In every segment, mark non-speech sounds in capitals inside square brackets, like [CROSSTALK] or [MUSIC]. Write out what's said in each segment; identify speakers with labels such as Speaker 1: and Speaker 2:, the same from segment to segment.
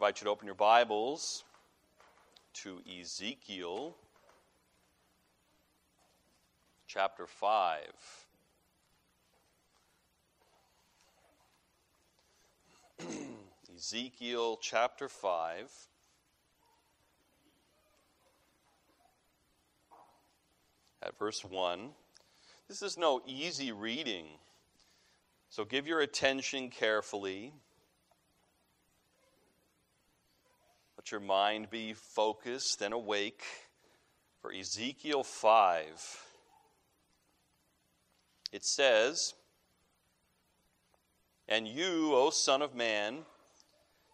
Speaker 1: invite you to open your Bibles to Ezekiel chapter 5. [CLEARS THROAT] Ezekiel chapter 5. At verse 1. This is no easy reading, so give your attention carefully. Your mind be focused and awake for Ezekiel 5. It says, And you, O Son of Man,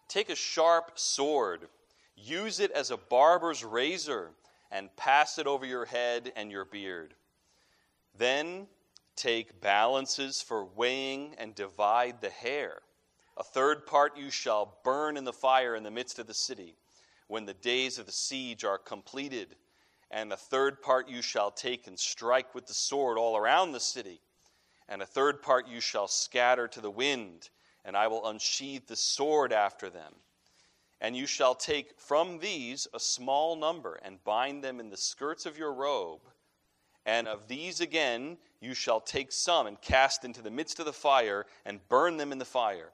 Speaker 1: take a sharp sword, use it as a barber's razor, and pass it over your head and your beard. Then take balances for weighing and divide the hair a third part you shall burn in the fire in the midst of the city when the days of the siege are completed. And a third part you shall take and strike with the sword all around the city. And a third part you shall scatter to the wind, and I will unsheathe the sword after them. And you shall take from these a small number and bind them in the skirts of your robe. And of these again you shall take some and cast into the midst of the fire and burn them in the fire.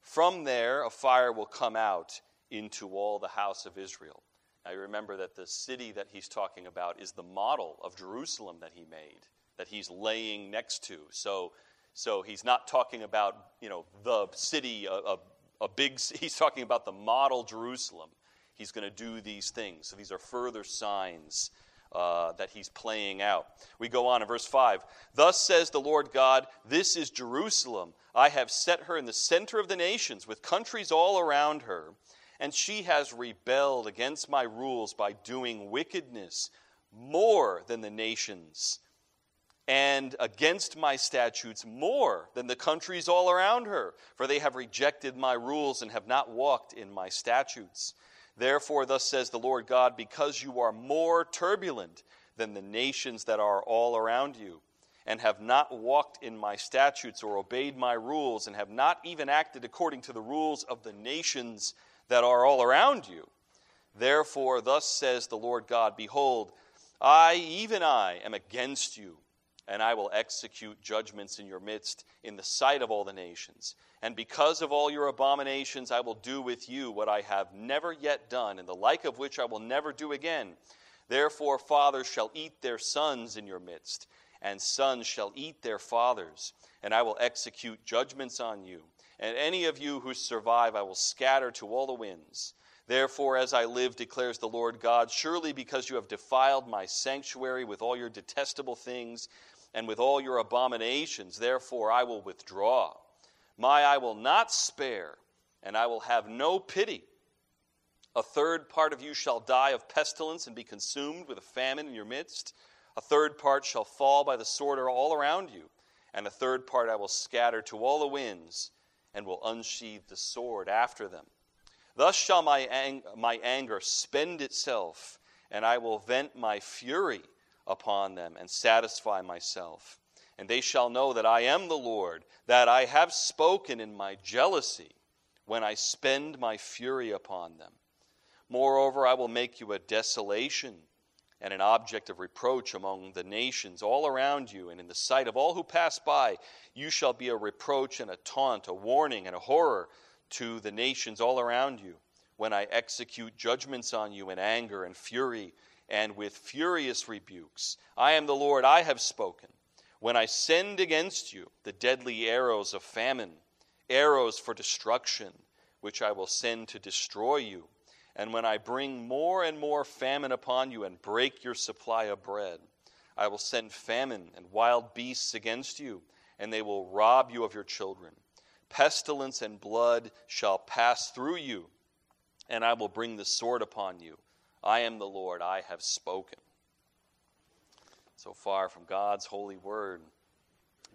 Speaker 1: From there, a fire will come out into all the house of Israel. Now, you remember that the city that he's talking about is the model of Jerusalem that he made, that he's laying next to. So, so he's not talking about, you know, the city, a, a, a big, [LAUGHS] he's talking about the model Jerusalem. He's going to do these things. So these are further signs uh, that he's playing out. We go on in verse 5. Thus says the Lord God, This is Jerusalem. I have set her in the center of the nations, with countries all around her, and she has rebelled against my rules by doing wickedness more than the nations, and against my statutes more than the countries all around her, for they have rejected my rules and have not walked in my statutes. Therefore, thus says the Lord God, because you are more turbulent than the nations that are all around you, and have not walked in my statutes or obeyed my rules, and have not even acted according to the rules of the nations that are all around you. Therefore, thus says the Lord God Behold, I, even I, am against you, and I will execute judgments in your midst in the sight of all the nations. And because of all your abominations, I will do with you what I have never yet done, and the like of which I will never do again. Therefore, fathers shall eat their sons in your midst, and sons shall eat their fathers, and I will execute judgments on you. And any of you who survive, I will scatter to all the winds. Therefore, as I live, declares the Lord God, surely because you have defiled my sanctuary with all your detestable things and with all your abominations, therefore I will withdraw my eye will not spare, and I will have no pity. A third part of you shall die of pestilence and be consumed with a famine in your midst. A third part shall fall by the sword all around you, and a third part I will scatter to all the winds, and will unsheathe the sword after them. Thus shall my, ang- my anger spend itself, and I will vent my fury upon them and satisfy myself. And they shall know that I am the Lord, that I have spoken in my jealousy when I spend my fury upon them. Moreover, I will make you a desolation and an object of reproach among the nations all around you, and in the sight of all who pass by, you shall be a reproach and a taunt, a warning and a horror to the nations all around you, when I execute judgments on you in anger and fury and with furious rebukes. I am the Lord, I have spoken when I send against you the deadly arrows of famine, arrows for destruction, which I will send to destroy you, and when I bring more and more famine upon you and break your supply of bread, I will send famine and wild beasts against you, and they will rob you of your children. Pestilence and blood shall pass through you, and I will bring the sword upon you. I am the Lord, I have spoken so far from God's holy word.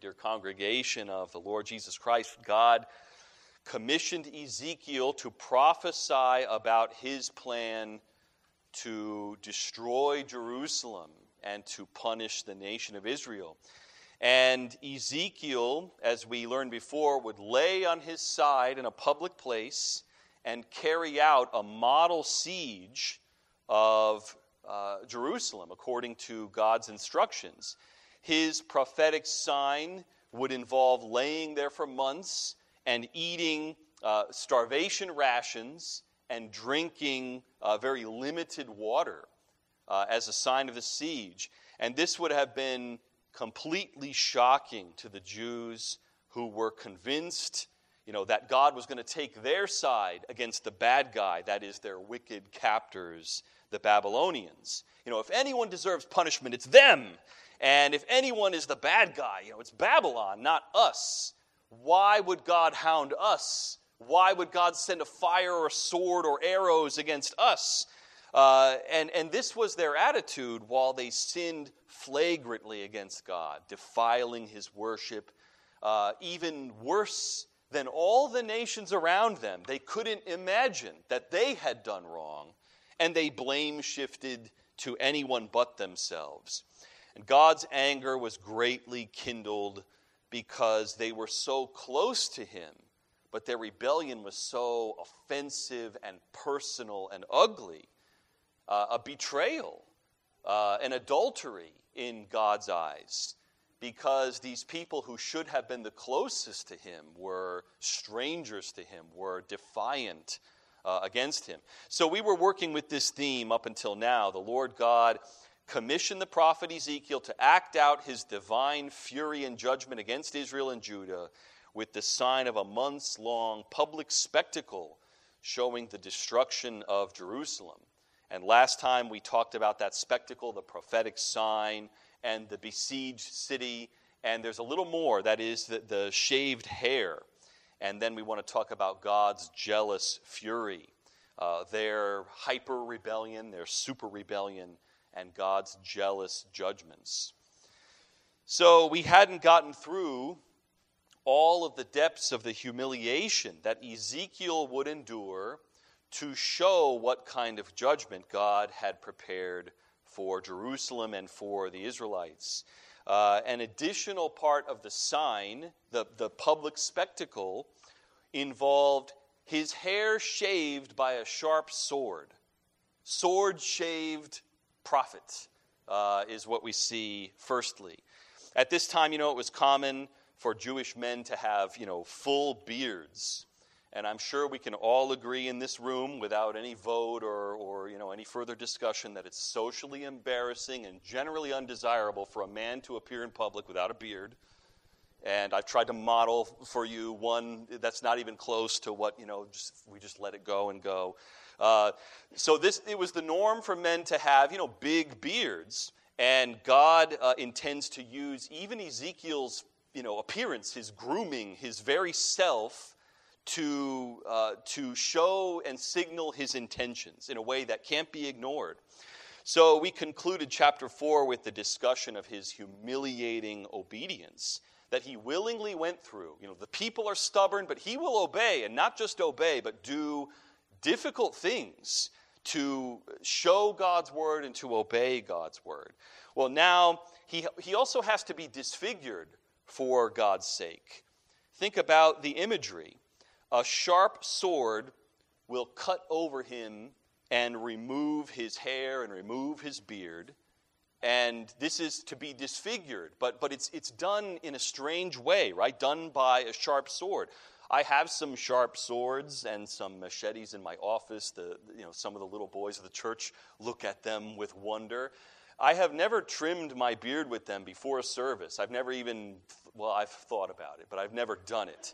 Speaker 1: Dear congregation of the Lord Jesus Christ, God commissioned Ezekiel to prophesy about his plan to destroy Jerusalem and to punish the nation of Israel. And Ezekiel, as we learned before, would lay on his side in a public place and carry out a model siege of uh, Jerusalem according to God's instructions. His prophetic sign would involve laying there for months and eating uh, starvation rations and drinking uh, very limited water uh, as a sign of the siege. And this would have been completely shocking to the Jews who were convinced you know, that God was going to take their side against the bad guy, that is, their wicked captors, the Babylonians. You know, if anyone deserves punishment, it's them. And if anyone is the bad guy, you know, it's Babylon, not us. Why would God hound us? Why would God send a fire or a sword or arrows against us? Uh, and, and this was their attitude while they sinned flagrantly against God, defiling his worship. Uh, even worse than all the nations around them, they couldn't imagine that they had done wrong, and they blame shifted to anyone but themselves. And God's anger was greatly kindled because they were so close to him, but their rebellion was so offensive and personal and ugly uh, a betrayal, uh, an adultery in God's eyes, because these people who should have been the closest to him were strangers to him, were defiant uh, against him. So we were working with this theme up until now. The Lord God commissioned the prophet Ezekiel to act out his divine fury and judgment against Israel and Judah with the sign of a months long public spectacle showing the destruction of Jerusalem. And last time we talked about that spectacle, the prophetic sign, and the besieged city. And there's a little more that is the, the shaved hair. And then we want to talk about God's jealous fury, uh, their hyper rebellion, their super rebellion, and God's jealous judgments. So we hadn't gotten through all of the depths of the humiliation that Ezekiel would endure to show what kind of judgment God had prepared for Jerusalem and for the Israelites. Uh, an additional part of the sign, the, the public spectacle, involved his hair shaved by a sharp sword. Sword shaved prophet uh, is what we see firstly. At this time, you know, it was common for Jewish men to have, you know, full beards. And I'm sure we can all agree in this room without any vote or, or you know, any further discussion that it's socially embarrassing and generally undesirable for a man to appear in public without a beard. And I've tried to model for you one that's not even close to what, you know, just, we just let it go and go. Uh, so this, it was the norm for men to have, you know, big beards. And God uh, intends to use even Ezekiel's, you know, appearance, his grooming, his very self, to, uh, to show and signal his intentions in a way that can't be ignored. So we concluded chapter 4 with the discussion of his humiliating obedience that he willingly went through. You know, the people are stubborn, but he will obey, and not just obey, but do difficult things to show God's word and to obey God's word. Well, now he, he also has to be disfigured for God's sake. Think about the imagery. A sharp sword will cut over him and remove his hair and remove his beard. And this is to be disfigured, but, but it's, it's done in a strange way, right? Done by a sharp sword. I have some sharp swords and some machetes in my office. The, you know, some of the little boys of the church look at them with wonder. I have never trimmed my beard with them before a service. I've never even, well, I've thought about it, but I've never done it.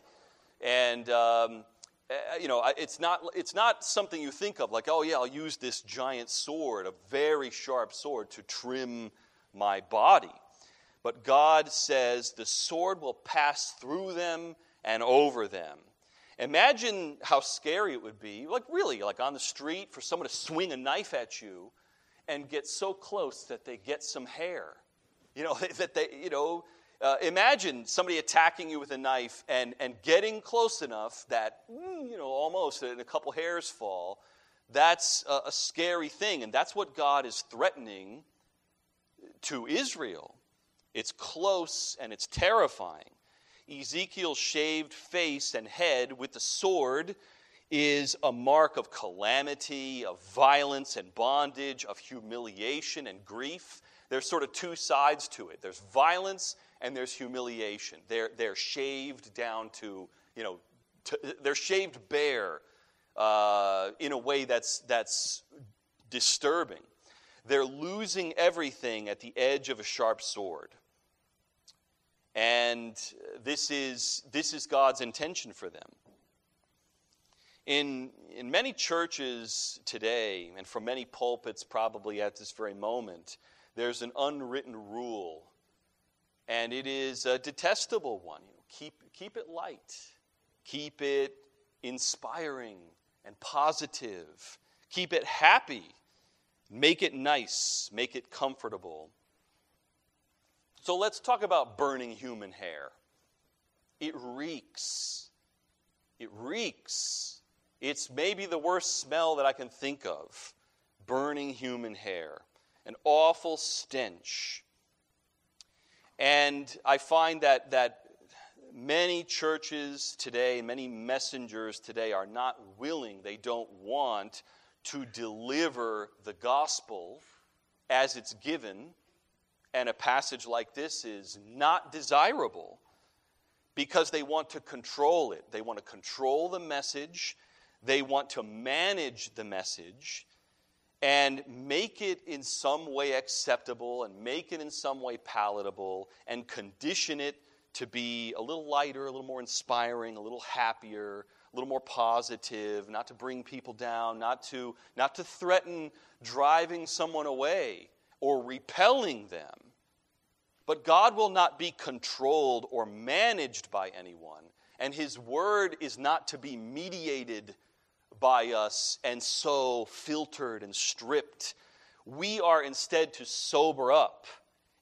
Speaker 1: And, um, eh, you know, it's not, it's not something you think of like, oh, yeah, I'll use this giant sword, a very sharp sword, to trim my body. But God says the sword will pass through them and over them. Imagine how scary it would be, like really, like on the street, for someone to swing a knife at you and get so close that they get some hair. You know, [LAUGHS] that they, you know, uh, imagine somebody attacking you with a knife and, and getting close enough that, mm, you know, almost a couple hairs fall. That's a, a scary thing. And that's what God is threatening to Israel. It's close and it's terrifying. Ezekiel's shaved face and head with the sword is a mark of calamity, of violence and bondage, of humiliation and grief. There's sort of two sides to it there's violence and there's humiliation. They're, they're shaved down to, you know, to, they're shaved bare uh, in a way that's, that's disturbing. They're losing everything at the edge of a sharp sword. And this is, this is God's intention for them. In, in many churches today, and from many pulpits probably at this very moment, there's an unwritten rule, and it is a detestable one. You know, keep, keep it light, keep it inspiring and positive, keep it happy, make it nice, make it comfortable. So let's talk about burning human hair. It reeks. It reeks. It's maybe the worst smell that I can think of burning human hair, an awful stench. And I find that, that many churches today, many messengers today are not willing, they don't want to deliver the gospel as it's given. And a passage like this is not desirable because they want to control it. They want to control the message they want to manage the message and make it in some way acceptable and make it in some way palatable and condition it to be a little lighter, a little more inspiring, a little happier, a little more positive, not to bring people down, not to, not to threaten driving someone away or repelling them. But God will not be controlled or managed by anyone, and His word is not to be mediated by us and so filtered and stripped. We are instead to sober up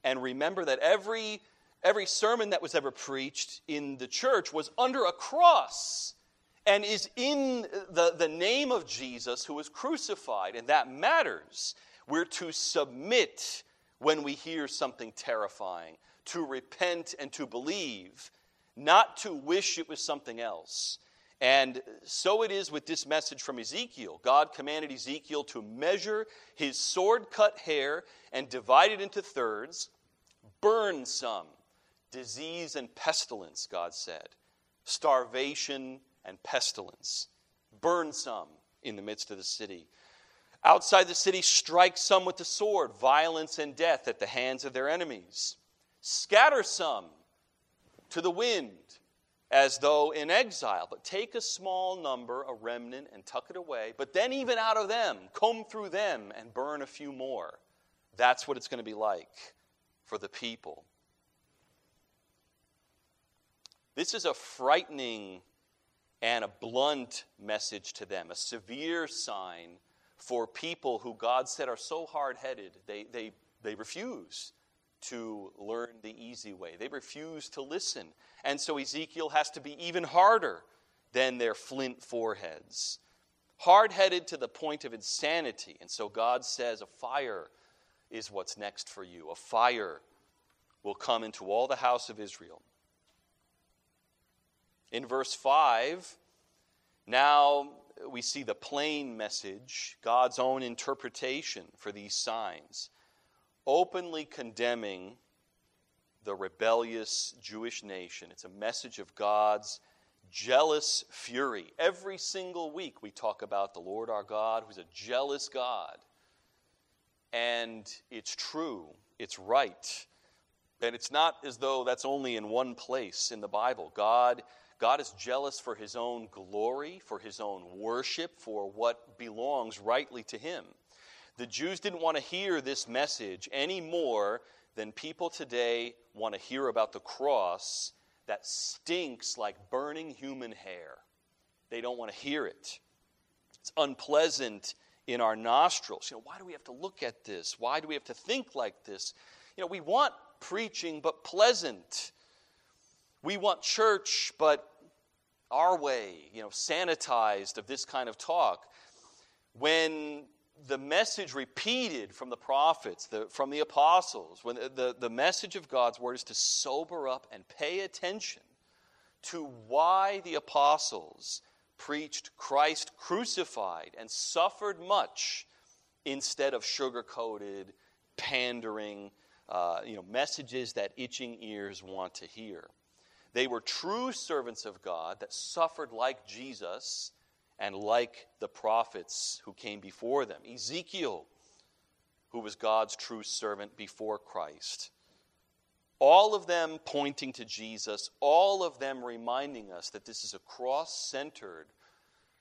Speaker 1: and remember that every, every sermon that was ever preached in the church was under a cross and is in the, the name of Jesus who was crucified, and that matters. We're to submit when we hear something terrifying, to repent and to believe, not to wish it was something else. And so it is with this message from Ezekiel. God commanded Ezekiel to measure his sword cut hair and divide it into thirds, burn some. Disease and pestilence, God said. Starvation and pestilence. Burn some in the midst of the city. Outside the city, strike some with the sword, violence and death at the hands of their enemies. Scatter some to the wind as though in exile. But take a small number, a remnant, and tuck it away. But then, even out of them, comb through them and burn a few more. That's what it's going to be like for the people. This is a frightening and a blunt message to them, a severe sign for people who God said are so hard headed, they, they, they refuse to learn the easy way. They refuse to listen. And so Ezekiel has to be even harder than their flint foreheads. Hard headed to the point of insanity. And so God says, A fire is what's next for you. A fire will come into all the house of Israel. In verse 5, now we see the plain message, God's own interpretation for these signs openly condemning the rebellious Jewish nation. It's a message of God's jealous fury. Every single week we talk about the Lord our God, who's a jealous God. And it's true, it's right. And it's not as though that's only in one place in the Bible. God, God is jealous for his own glory, for his own worship, for what belongs rightly to him. The Jews didn't want to hear this message any more than people today want to hear about the cross that stinks like burning human hair. They don't want to hear it. It's unpleasant in our nostrils. You know, why do we have to look at this? Why do we have to think like this? You know, we want preaching, but pleasant. We want church, but our way, you know, sanitized of this kind of talk. When the message repeated from the prophets, the, from the apostles, when the, the message of God's word is to sober up and pay attention to why the apostles preached Christ crucified and suffered much instead of sugar coated, pandering uh, you know, messages that itching ears want to hear. They were true servants of God that suffered like Jesus and like the prophets who came before them. Ezekiel, who was God's true servant before Christ. All of them pointing to Jesus, all of them reminding us that this is a cross centered,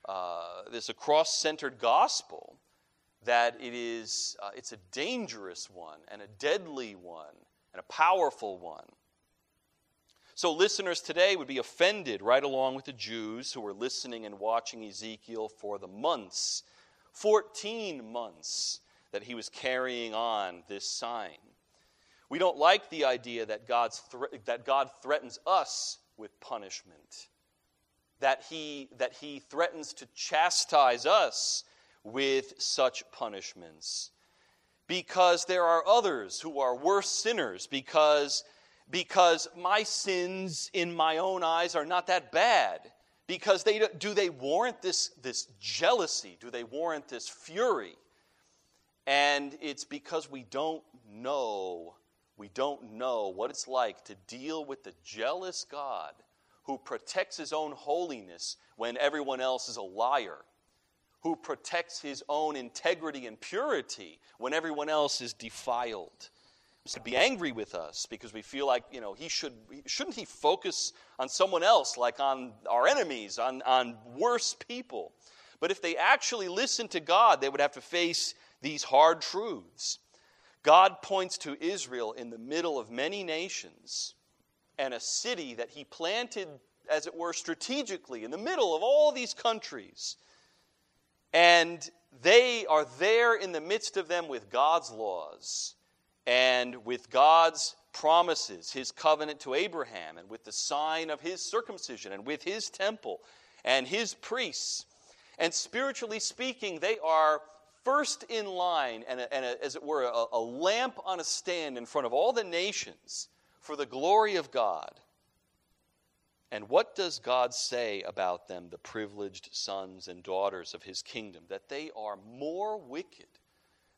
Speaker 1: uh, this is a cross centered gospel, that it is, uh, it's a dangerous one and a deadly one and a powerful one. So, listeners today would be offended right along with the Jews who were listening and watching Ezekiel for the months, 14 months, that he was carrying on this sign. We don't like the idea that, God's that God threatens us with punishment, that he, that he threatens to chastise us with such punishments. Because there are others who are worse sinners, because because my sins in my own eyes are not that bad. Because they, do they warrant this, this jealousy? Do they warrant this fury? And it's because we don't know, we don't know what it's like to deal with the jealous God who protects his own holiness when everyone else is a liar, who protects his own integrity and purity when everyone else is defiled to be angry with us because we feel like you know he should shouldn't he focus on someone else like on our enemies on, on worse people? But if they actually listened to god they would have to face these hard truths. God points to israel in the middle of many nations and a city that he planted as it were strategically in the middle of all these countries. And they are there in the midst of them with god's laws and with God's promises, his covenant to Abraham, and with the sign of his circumcision, and with his temple and his priests. And spiritually speaking, they are first in line and, and a, as it were, a, a lamp on a stand in front of all the nations for the glory of God. And what does God say about them, the privileged sons and daughters of his kingdom? That they are more wicked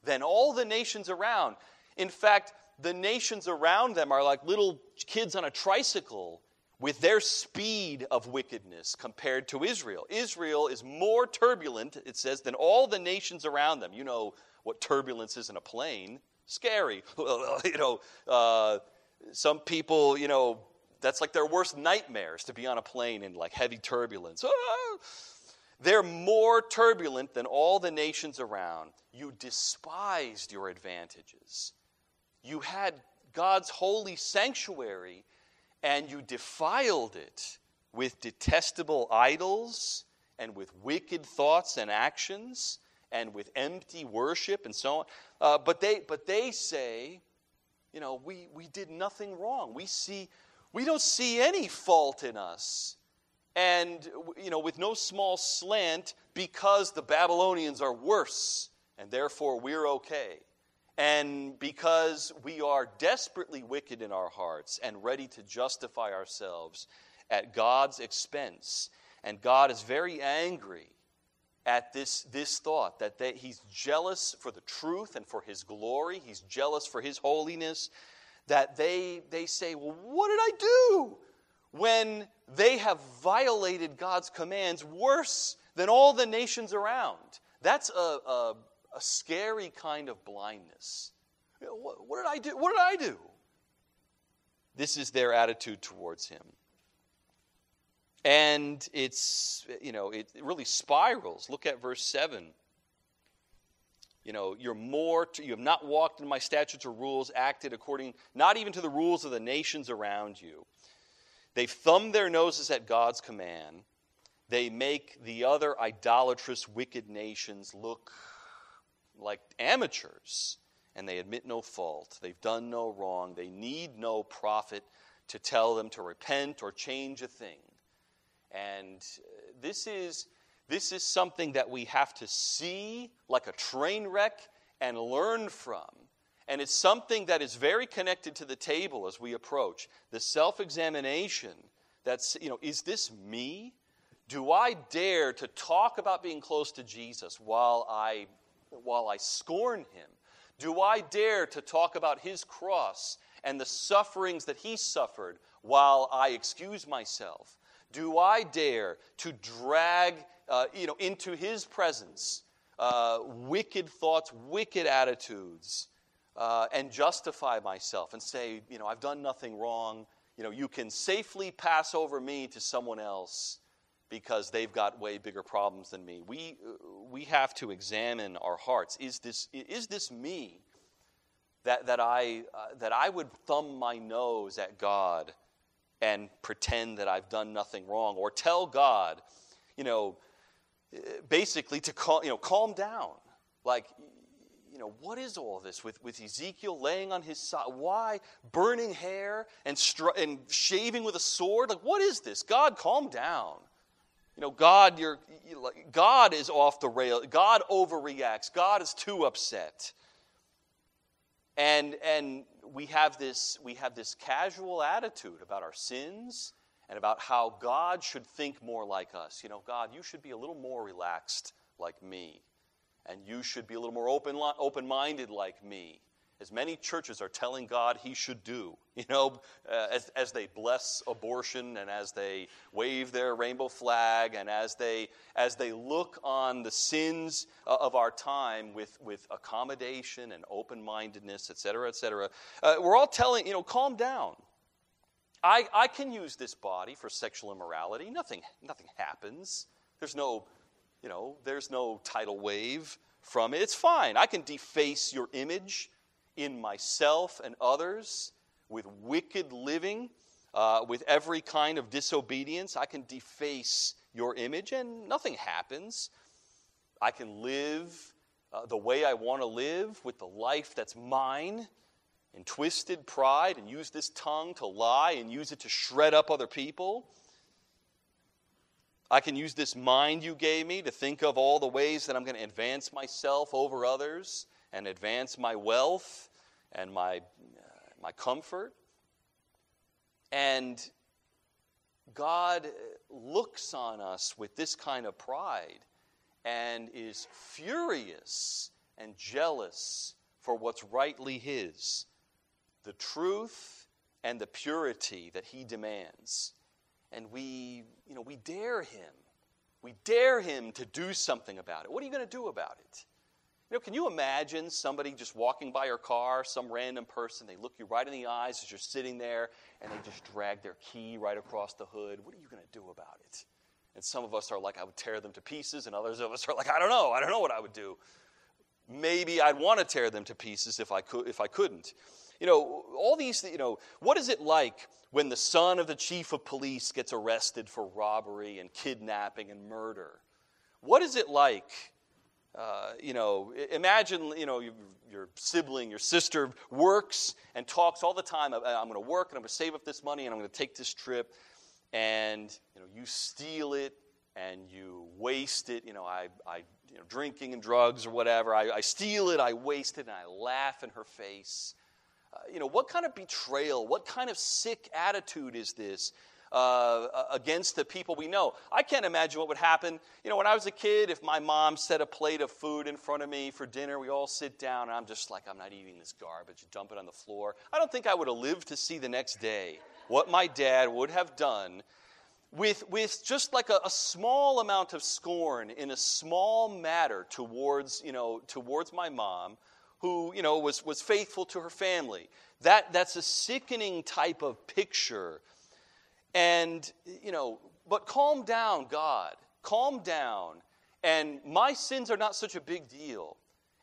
Speaker 1: than all the nations around. In fact, the nations around them are like little kids on a tricycle with their speed of wickedness compared to Israel. Israel is more turbulent, it says, than all the nations around them. You know what turbulence is in a plane. Scary. [LAUGHS] you know, uh, some people, you know, that's like their worst nightmares to be on a plane in like heavy turbulence. Ah! They're more turbulent than all the nations around. You despised your advantages. You had God's holy sanctuary and you defiled it with detestable idols and with wicked thoughts and actions and with empty worship and so on. Uh, but, they, but they say, you know, we, we did nothing wrong. We see, we don't see any fault in us. And, you know, with no small slant because the Babylonians are worse and therefore we're okay. And because we are desperately wicked in our hearts and ready to justify ourselves at God's expense, and God is very angry at this, this thought that they, He's jealous for the truth and for His glory, He's jealous for His holiness, that they, they say, Well, what did I do? When they have violated God's commands worse than all the nations around. That's a, a a scary kind of blindness. What, what did I do? What did I do? This is their attitude towards him. And it's, you know, it really spirals. Look at verse 7 you know you're more to, you have not walked in my statutes or rules acted according not even to the rules of the nations around you they've thumbed their noses at god's command they make the other idolatrous wicked nations look like amateurs and they admit no fault. They've done no wrong. They need no prophet to tell them to repent or change a thing. And uh, this is, this is something that we have to see like a train wreck and learn from. And it's something that is very connected to the table as we approach the self examination that's, you know, is this me? Do I dare to talk about being close to Jesus while I, while I scorn him? Do I dare to talk about his cross and the sufferings that he suffered while I excuse myself? Do I dare to drag uh, you know, into his presence uh, wicked thoughts, wicked attitudes, uh, and justify myself and say, you know, I've done nothing wrong. You know, you can safely pass over me to someone else because they've got way bigger problems than me. We, we have to examine our hearts. Is this, is this me that, that, I, uh, that I would thumb my nose at God and pretend that I've done nothing wrong? Or tell God, you know, basically to call, you know, calm down. Like, you know, what is all this with, with Ezekiel laying on his side? Why burning hair and, str- and shaving with a sword? Like, what is this? God, calm down. You know, God, you, God is off the rail. God overreacts. God is too upset. And, and we, have this, we have this casual attitude about our sins and about how God should think more like us. You know, God, you should be a little more relaxed like me, and you should be a little more open, open minded like me. As many churches are telling God he should do, [LAUGHS] you know, uh, as, as they bless abortion and as they wave their rainbow flag and as they, as they look on the sins of our time with, with accommodation and open mindedness, et cetera, et cetera. Uh, we're all telling, you know, calm down. I, I can use this body for sexual immorality. Nothing, nothing happens. There's no, you know, there's no tidal wave from it. It's fine. I can deface your image in myself and others with wicked living, uh, with every kind of disobedience. I can deface your image and nothing happens. I can live uh, the way I want to live with the life that's mine in twisted pride and use this tongue to lie and use it to shred up other people. I can use this mind you gave me to think of all the ways that I'm going to advance myself over others and advance my wealth and my, uh, my comfort. And God looks on us with this kind of pride and is furious and jealous for what's rightly His the truth and the purity that he demands. And we, you know, we dare him. We dare him to do something about it. What are you going to do about it? You know, can you imagine somebody just walking by your car, some random person, they look you right in the eyes as you're sitting there, and they just drag their key right across the hood? What are you going to do about it? And some of us are like, I would tear them to pieces, and others of us are like, I don't know, I don't know what I would do. Maybe I'd want to tear them to pieces if I could if I couldn't. You know, all these, you know, what is it like when the son of the chief of police gets arrested for robbery and kidnapping and murder? What is it like? Uh, you know, imagine, you know, your sibling, your sister works and talks all the time. I'm going to work and I'm going to save up this money and I'm going to take this trip. And, you know, you steal it and you waste it. You know, I, I you know, drinking and drugs or whatever. I, I steal it, I waste it, and I laugh in her face. Uh, you know, what kind of betrayal, what kind of sick attitude is this uh, against the people we know? I can't imagine what would happen. You know, when I was a kid, if my mom set a plate of food in front of me for dinner, we all sit down, and I'm just like, I'm not eating this garbage, you dump it on the floor. I don't think I would have lived to see the next day what my dad would have done with, with just like a, a, small amount of scorn in a small matter towards, you know, towards my mom who, you know, was, was faithful to her family. That, that's a sickening type of picture. And, you know, but calm down, God. Calm down. And my sins are not such a big deal.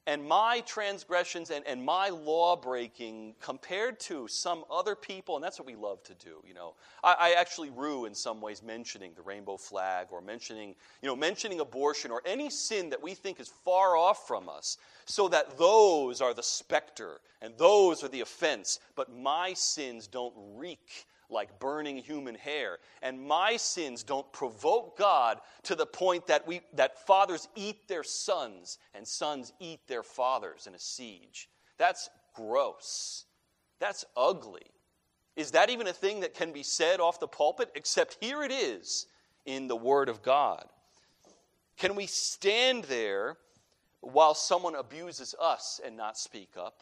Speaker 1: And my transgressions and, and my law breaking compared to some other people, and that's what we love to do, you know. I, I actually rue in some ways mentioning the rainbow flag or mentioning, you know, mentioning abortion or any sin that we think is far off from us, so that those are the specter and those are the offense, but my sins don't reek like burning human hair. And my sins don't provoke God to the point that, we, that fathers eat their sons and sons eat their fathers in a siege. That's gross. That's ugly. Is that even a thing that can be said off the pulpit? Except here it is in the Word of God? Can we stand there while someone abuses us and not speak up?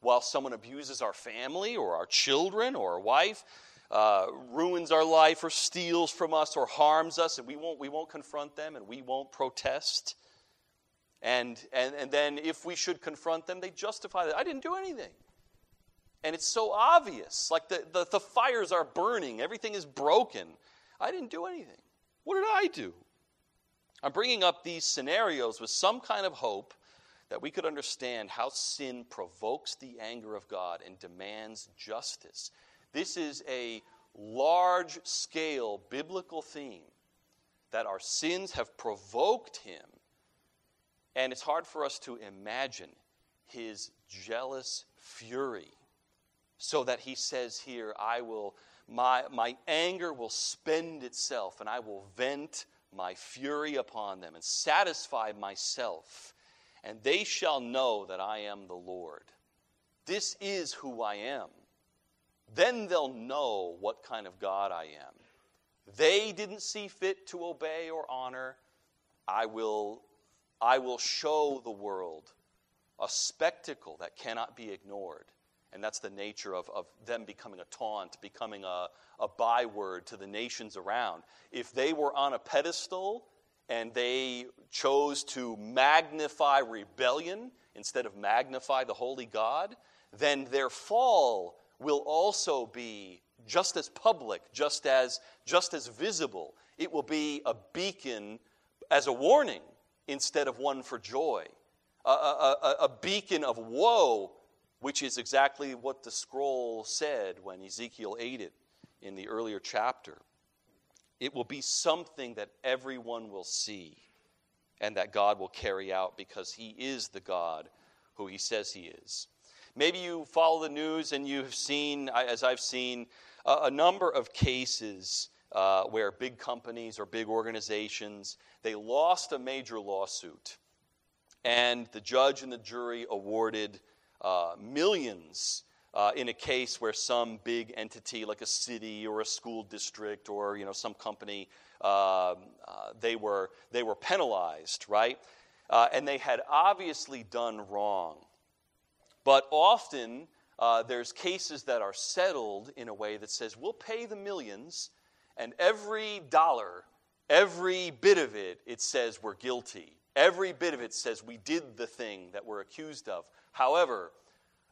Speaker 1: While someone abuses our family or our children or our wife, uh, ruins our life or steals from us or harms us, and we won't, we won't confront them and we won't protest? And, and, and then if we should confront them, they justify that. I didn't do anything. And it's so obvious. Like the, the, the fires are burning, everything is broken. I didn't do anything. What did I do? I'm bringing up these scenarios with some kind of hope that we could understand how sin provokes the anger of God and demands justice. This is a large scale biblical theme that our sins have provoked him and it's hard for us to imagine his jealous fury. So that he says here, I will, my, my anger will spend itself, and I will vent my fury upon them and satisfy myself, and they shall know that I am the Lord. This is who I am. Then they'll know what kind of God I am. They didn't see fit to obey or honor. I will I will show the world a spectacle that cannot be ignored. And that's the nature of, of them becoming a taunt, becoming a, a byword to the nations around. If they were on a pedestal and they chose to magnify rebellion instead of magnify the holy God, then their fall will also be just as public, just as, just as visible. It will be a beacon as a warning instead of one for joy, a, a, a, beacon of woe, which is exactly what the scroll said when Ezekiel ate it in the earlier chapter. It will be something that everyone will see and that God will carry out because He is the God who He says He is. Maybe you follow the news and you've seen, as I've seen, a number of cases uh, where big companies or big organizations they lost a major lawsuit, and the judge and the jury awarded uh, millions uh, in a case where some big entity, like a city or a school district or you know some company, uh, they were they were penalized, right? Uh, and they had obviously done wrong. But often uh, there's cases that are settled in a way that says we'll pay the millions and every dollar, every bit of it, it says we're guilty. Every bit of it says we did the thing that we're accused of. However,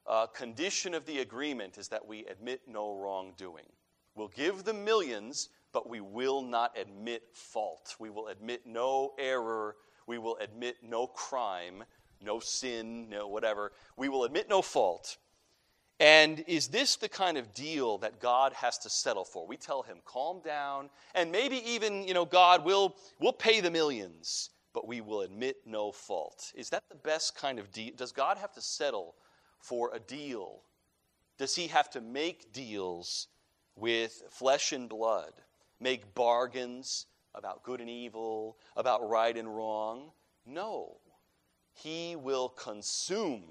Speaker 1: a condition of the agreement is that we admit no wrongdoing. We'll give the millions, but we will not admit fault. We will admit no error. We will admit no crime, no sin, no whatever. We will admit no fault. And is this the kind of deal that God has to settle for? We tell him, calm down, and maybe even, you know, God will will pay the millions, but we will admit no fault. Is that the best kind of deal? Does God have to settle for a deal? Does he have to make deals with flesh and blood, make bargains about good and evil, about right and wrong? No. He will consume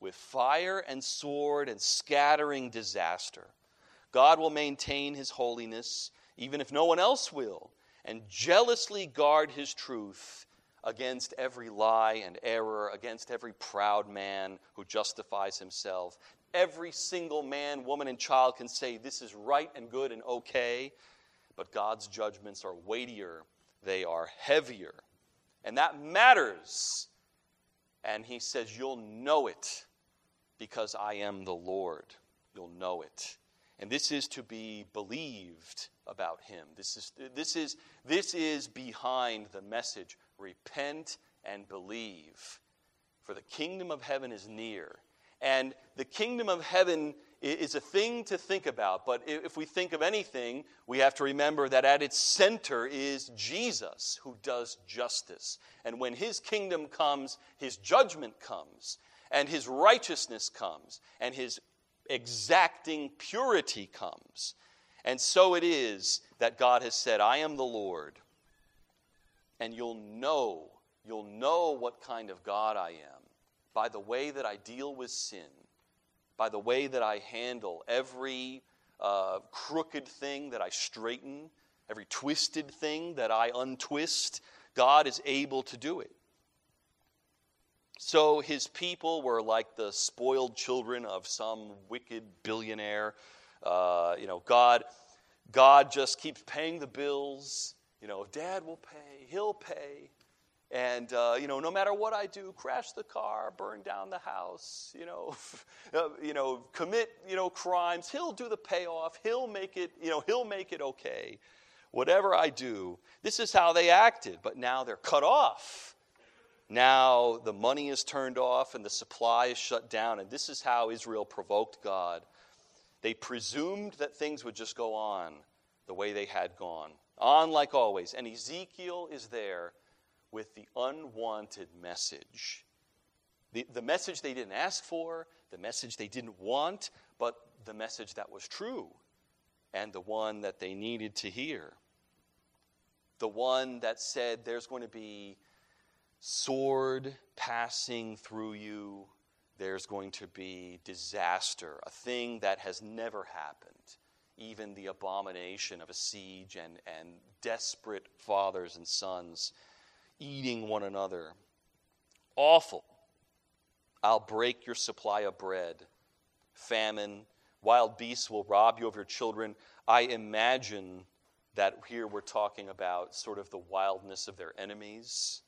Speaker 1: with fire and sword and scattering disaster. God will maintain his holiness, even if no one else will, and jealously guard his truth against every lie and error, against every proud man who justifies himself. Every single man, woman, and child can say this is right and good and okay, but God's judgments are weightier, they are heavier. And that matters. And he says, You'll know it because I am the Lord. You'll know it. And this is to be believed about him. This is, this is, this is behind the message repent and believe, for the kingdom of heaven is near. And the kingdom of heaven is a thing to think about, but if we think of anything, we have to remember that at its center is Jesus who does justice. And when his kingdom comes, his judgment comes and his righteousness comes, and his exacting purity comes. And so it is that God has said, I am the Lord. And you'll know, you'll know what kind of God I am by the way that I deal with sin, by the way that I handle every uh, crooked thing that I straighten, every twisted thing that I untwist, God is able to do it. So his people were like the spoiled children of some wicked billionaire. Uh, you know, God, God just keeps paying the bills. You know, Dad will pay, he'll pay. And, uh, you know, no matter what I do, crash the car, burn down the house, you know, [LAUGHS] uh, you know, commit, you know, crimes, he'll do the payoff. He'll make it, you know, he'll make it okay. Whatever I do, this is how they acted. But now they're cut off. Now the money is turned off and the supply is shut down. And this is how Israel provoked God. They presumed that things would just go on the way they had gone, on like always. And Ezekiel is there with the unwanted message. The, the message they didn't ask for, the message they didn't want, but the message that was true and the one that they needed to hear. The one that said there's going to be sword passing through you, there's going to be disaster, a thing that has never happened. Even the abomination of a siege and, and desperate fathers and sons eating one another. Awful. I'll break your supply of bread. Famine, wild beasts will rob you of your children. I imagine that here we're talking about sort of the wildness of their enemies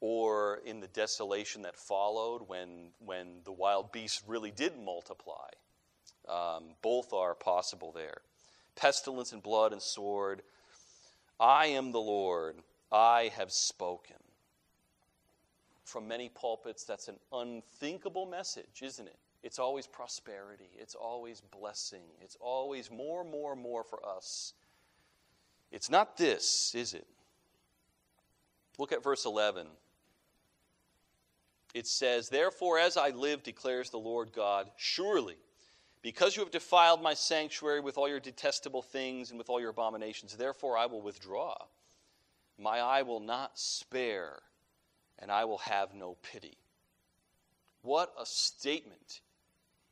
Speaker 1: or in the desolation that followed when, when the wild beasts really did multiply. Um, both are possible there. Pestilence and blood and sword. I am the Lord. I have spoken. From many pulpits, that's an unthinkable message, isn't it? It's always prosperity, it's always blessing, it's always more, more, more for us. It's not this, is it? Look at verse 11. It says, Therefore, as I live, declares the Lord God, surely, because you have defiled my sanctuary with all your detestable things and with all your abominations, therefore I will withdraw my eye will not spare, and I will have no pity. What a statement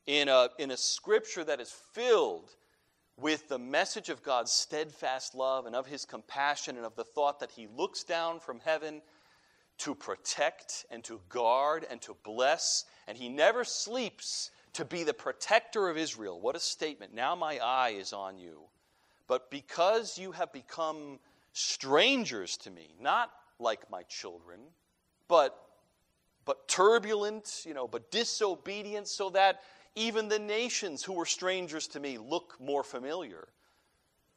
Speaker 1: in a, in a scripture that is filled with the message of God's steadfast love and of his compassion and of the thought that he looks down from heaven to protect and to guard and to bless, and he never sleeps to be the protector of Israel. What a statement. Now my eye is on you. But because you have become strangers to me, not like my children, but but turbulent, you know, but disobedient, so that even the nations who were strangers to me look more familiar.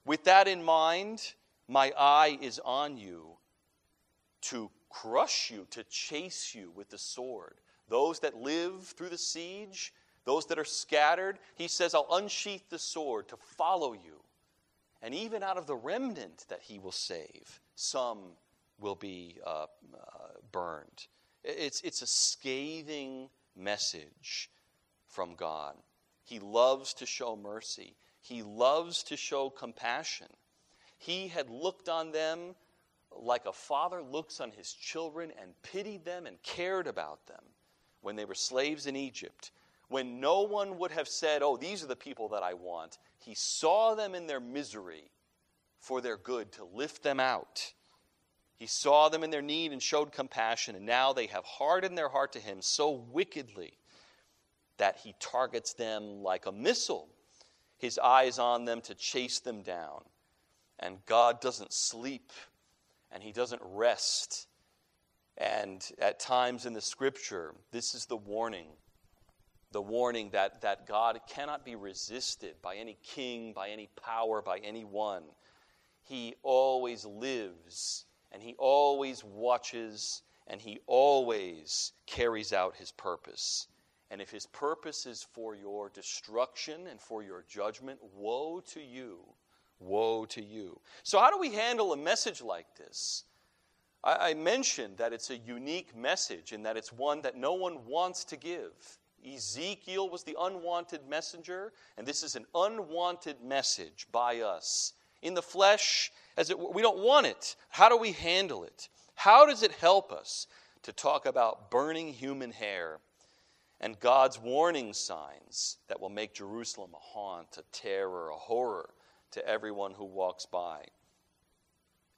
Speaker 1: With that in mind, my eye is on you to crush you, to chase you with the sword. Those that live through the siege, those that are scattered, he says, I'll unsheath the sword to follow you. And even out of the remnant that he will save, some will be uh, uh, burned. It's, it's a scathing message from God. He loves to show mercy, He loves to show compassion. He had looked on them like a father looks on his children and pitied them and cared about them when they were slaves in Egypt when no one would have said, Oh, these are the people that I want, he saw them in their misery for their good to lift them out. He saw them in their need and showed compassion, and now they have hardened their heart to him so wickedly that he targets them like a missile. His eyes on them to chase them down. And God doesn't sleep and he doesn't rest. And at times in the scripture, this is the warning the warning that, that God cannot be resisted by any king, by any power, by anyone. He always lives, and he always watches, and he always carries out his purpose. And if his purpose is for your destruction and for your judgment, woe to you. Woe to you. So, how do we handle a message like this? I, I mentioned that it's a unique message and that it's one that no one wants to give. Ezekiel was the unwanted messenger, and this is an unwanted message by us. In the flesh, as it, we don't want it. How do we handle it? How does it help us to talk about burning human hair and God's warning signs that will make Jerusalem a haunt, a terror, a horror to everyone who walks by.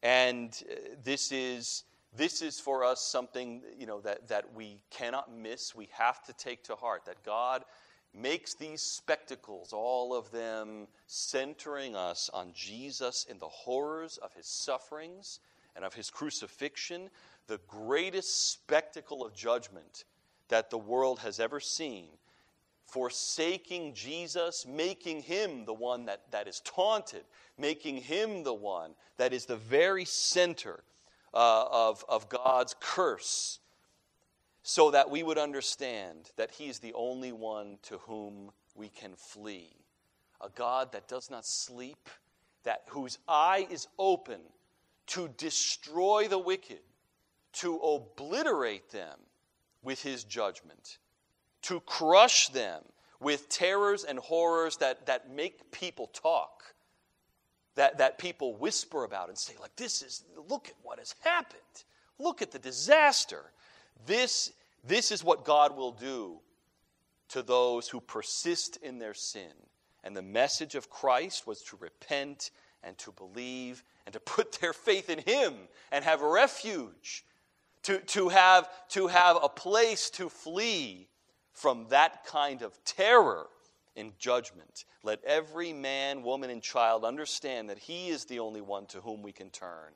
Speaker 1: And uh, this is, this is for us something you know, that, that we cannot miss. We have to take to heart that God makes these spectacles, all of them centering us on Jesus in the horrors of his sufferings and of his crucifixion, the greatest spectacle of judgment that the world has ever seen. Forsaking Jesus, making him the one that, that is taunted, making him the one that is the very center uh, of, of God's curse so that we would understand that He is the only one to whom we can flee. A God that does not sleep, that whose eye is open to destroy the wicked, to obliterate them with His judgment, to crush them with terrors and horrors that, that make people talk. That, that people whisper about and say, like, this is, look at what has happened. Look at the disaster. This, this is what God will do to those who persist in their sin. And the message of Christ was to repent and to believe and to put their faith in Him and have refuge, to, to, have, to have a place to flee from that kind of terror in judgment. Let every man, woman, and child understand that He is the only one to whom we can turn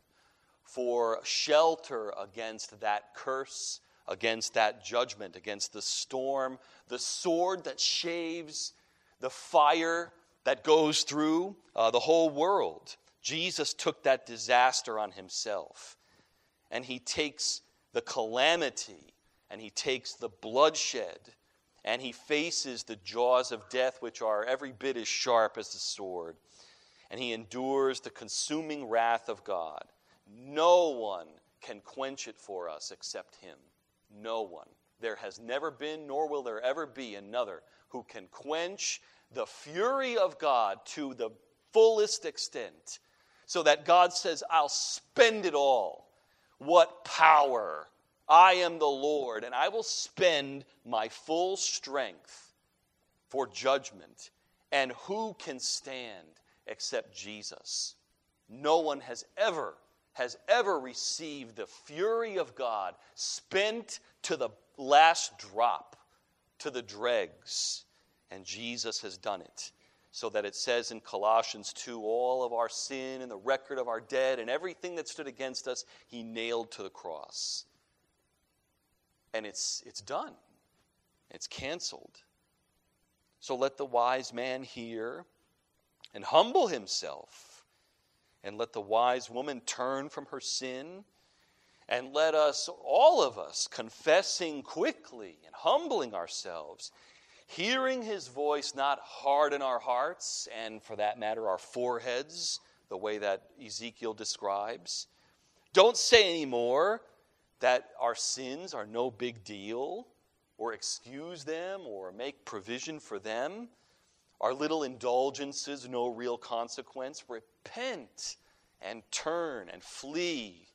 Speaker 1: for shelter against that curse against that judgment, against the storm, the sword that shaves, the fire that goes through uh, the whole world. Jesus took that disaster on himself. And he takes the calamity and he takes the bloodshed and he faces the jaws of death, which are every bit as sharp as the sword. And he endures the consuming wrath of God. No one can quench it for us except him. No one. There has never been, nor will there ever be, another who can quench the fury of God to the fullest extent, so that God says, I'll spend it all. What power! I am the Lord, and I will spend my full strength for judgment. And who can stand except Jesus? No one has ever has ever received the fury of God spent to the last drop, to the dregs. And Jesus has done it. So that it says in Colossians 2 all of our sin and the record of our dead and everything that stood against us, he nailed to the cross. And it's, it's done, it's canceled. So let the wise man hear and humble himself and let the wise woman turn from her sin. And let us, all of us, confessing quickly and humbling ourselves, hearing his voice not harden our hearts, and for that matter, our foreheads, the way that Ezekiel describes. Don't say anymore that our sins are no big deal, or excuse them, or make provision for them. Our little indulgences, no real consequence. Repent and turn and flee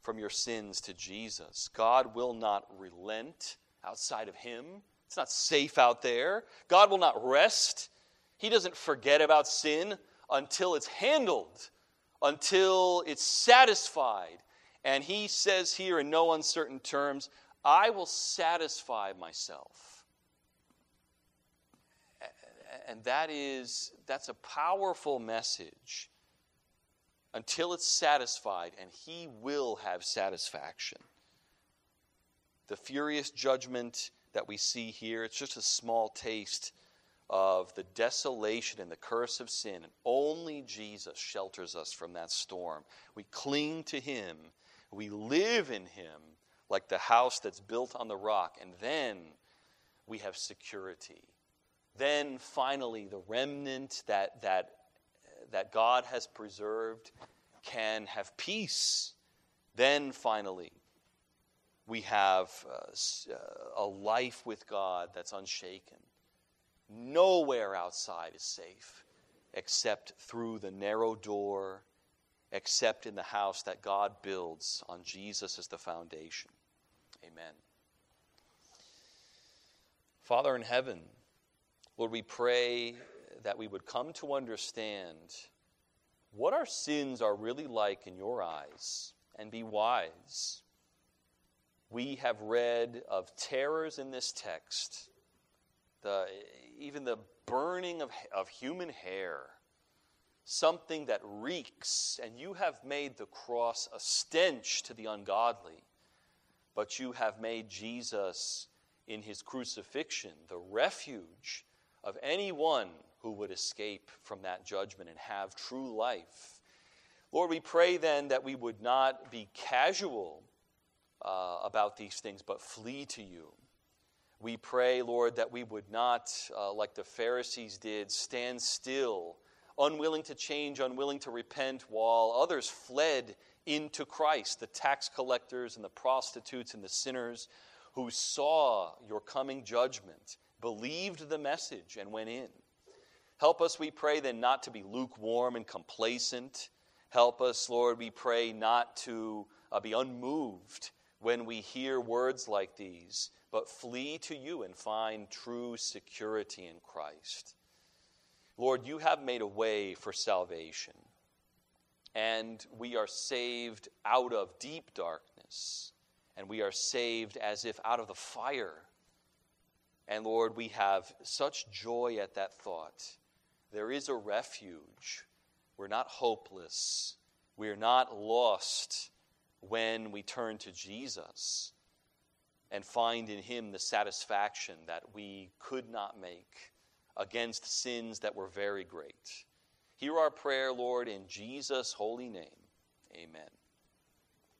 Speaker 1: from your sins to Jesus. God will not relent outside of Him. It's not safe out there. God will not rest. He doesn't forget about sin until it's handled, until it's satisfied. And He says here in no uncertain terms, I will satisfy myself. And that is that's a powerful message until it's satisfied and he will have satisfaction. The furious judgment that we see here it's just a small taste of the desolation and the curse of sin and only jesus shelters us from that storm. We cling to him we live in him like the house that's built on the rock and then we have security then finally, the remnant that, that, that God has preserved can have peace. Then finally, we have uh, a life with God that's unshaken. Nowhere outside is safe except through the narrow door, except in the house that God builds on Jesus as the foundation. Amen. Father in heaven, Lord, we pray that we would come to understand what our sins are really like in your eyes and be wise. We have read of terrors in this text, the, even the burning of, of human hair, something that reeks, and you have made the cross a stench to the ungodly, but you have made Jesus in his crucifixion the refuge of anyone who would escape from that judgment and have true life. Lord, we pray then that we would not be casual uh, about these things, but flee to you. We pray, Lord, that we would not, uh, like the Pharisees did, stand still, unwilling to change, unwilling to repent, while others fled into Christ, the tax collectors and the prostitutes and the sinners who saw your coming judgment, believed the message, and went in. Help us, we pray, then not to be lukewarm and complacent. Help us, Lord, we pray, not to uh, be unmoved when we hear words like these, but flee to you and find true security in Christ. Lord, you have made a way for salvation, and we are saved out of deep darkness, and we are saved as if out of the fire. And Lord, we have such joy at that thought there is a refuge. We're not hopeless. We're not lost when we turn to Jesus and find in Him the satisfaction that we could not make against sins that were very great. Hear our prayer, Lord, in Jesus' holy name. Amen.